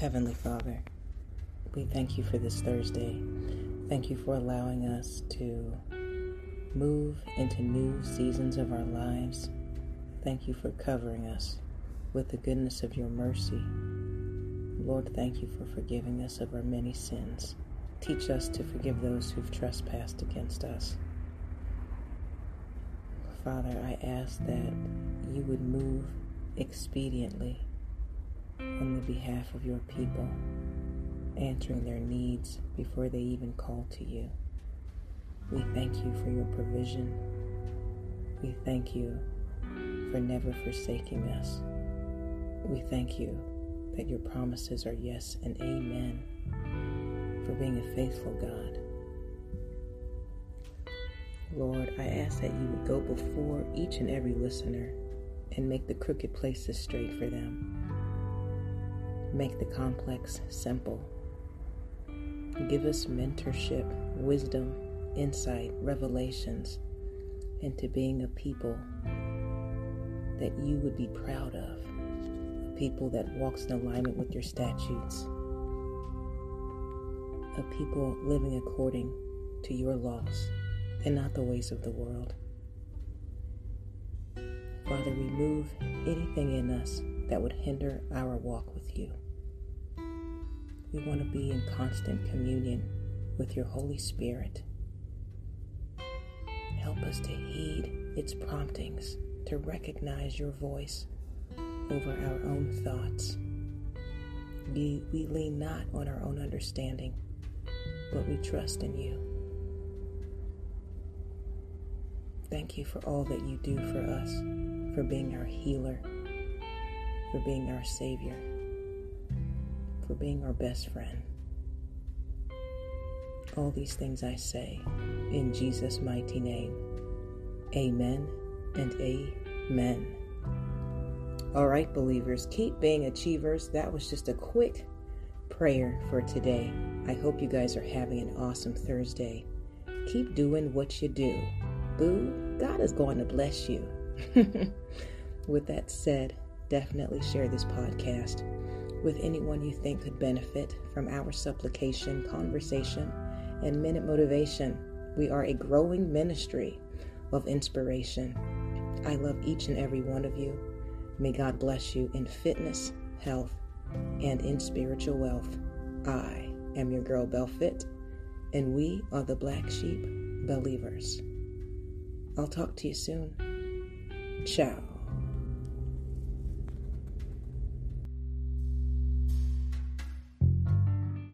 Heavenly Father, we thank you for this Thursday. Thank you for allowing us to move into new seasons of our lives. Thank you for covering us with the goodness of your mercy. Lord, thank you for forgiving us of our many sins. Teach us to forgive those who've trespassed against us. Father, I ask that you would move expediently on the behalf of your people, answering their needs before they even call to you. We thank you for your provision. We thank you for never forsaking us. We thank you that your promises are yes and amen, for being a faithful God. Lord, I ask that you would go before each and every listener and make the crooked places straight for them. Make the complex simple. Give us mentorship, wisdom, insight, revelations into being a people that you would be proud of, a people that walks in alignment with your statutes, a people living according to your laws and not the ways of the world. Father, remove anything in us that would hinder our walk with you. We want to be in constant communion with your Holy Spirit. Help us to heed its promptings, to recognize your voice over our own thoughts. We, we lean not on our own understanding, but we trust in you. Thank you for all that you do for us, for being our healer, for being our Savior, for being our best friend. All these things I say in Jesus' mighty name. Amen and amen. All right, believers, keep being achievers. That was just a quick prayer for today. I hope you guys are having an awesome Thursday. Keep doing what you do boo, God is going to bless you. with that said, definitely share this podcast with anyone you think could benefit from our supplication, conversation, and minute motivation. We are a growing ministry of inspiration. I love each and every one of you. May God bless you in fitness, health, and in spiritual wealth. I am your girl BellFit, and we are the Black Sheep Believers. I'll talk to you soon. Ciao.